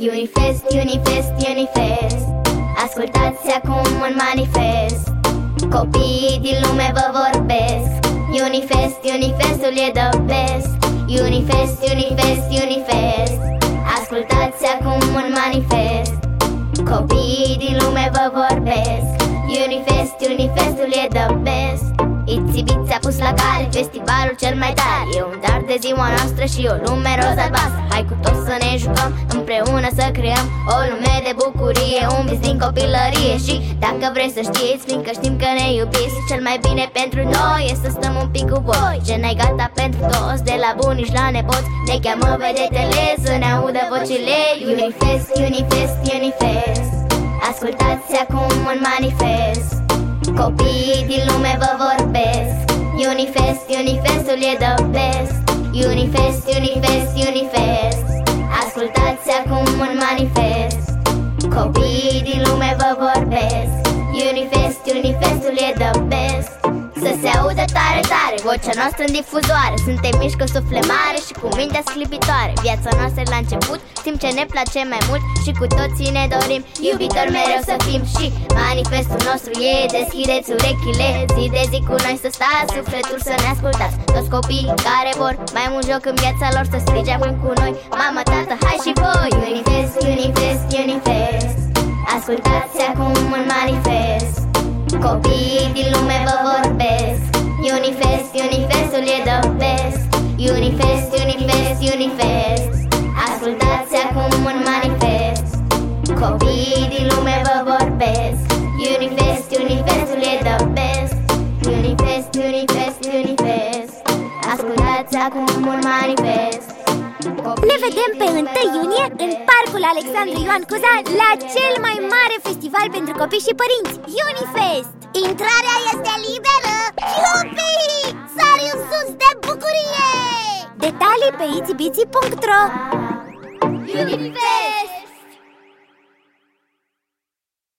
Unifest, Unifest, Unifest. Ascultați acum un manifest. Copiii din lume vă vorbesc. Unifest, Unifestul e the best. Unifest, Unifest, Unifest. Ascultați acum un manifest. Copiii din lume vă vorbesc. Unifest, Unifestul e the best. Itzibit s-a pus la cale festivalul cel mai tare. E un dar de ziua noastră și o lume roz albastră. Hai cu toți să ne jucăm, împreună să creăm O lume de bucurie, un vis din copilărie. Și dacă vrei să știți, fiindcă știm că ne iubiți Cel mai bine pentru noi e să stăm un pic cu voi. Ce n-ai gata pentru toți, de la bunici la nepoți Ne cheamă vedetele să ne audă vocile. Unifest, Unifest, Unifest Ascultați acum un manifest. Copiii din lume vă vorbesc. Unifest, Unifestul e the best. Unifest, Unifest, Unifest Ascultați acum un manifest. Copiii din lume vă vorbesc. Unifest, Unifestul e the best. Să se audă tare, tare, vocea noastră în difuzoare. Suntem mici cu suflet mare și cu mintea sclipitoare Viața noastră la început, simt ce ne place mai mult Și cu toții ne dorim. Iubitori mereu să fim Și manifestul nostru e deschideți urechile Zi de zi cu noi. Să stați, sufletul să ne ascultați. Toți copiii care vor mai mult joc în viața lor Să strige acum cu noi, mama, tată, hai și voi Unifest, Unifest, Unifest Ascultați acum un manifest. Copiii din lume vă vorbesc. Unifest, Unifestul e the best. Unifest, Unifest, Unifest. Ascultați acum un manifest. Copiii din lume vă vorbesc. Unifest, Unifestul e the best. Unifest, Unifest, Unifest. Ascultați acum un manifest ne vedem pe 1 iunie în Parcul Alexandru Ioan Cuza la cel mai mare festival pentru copii și părinți, Unifest! Intrarea este liberă! Iupi! Sari în sus de bucurie! Detalii pe itibiții.ro Unifest!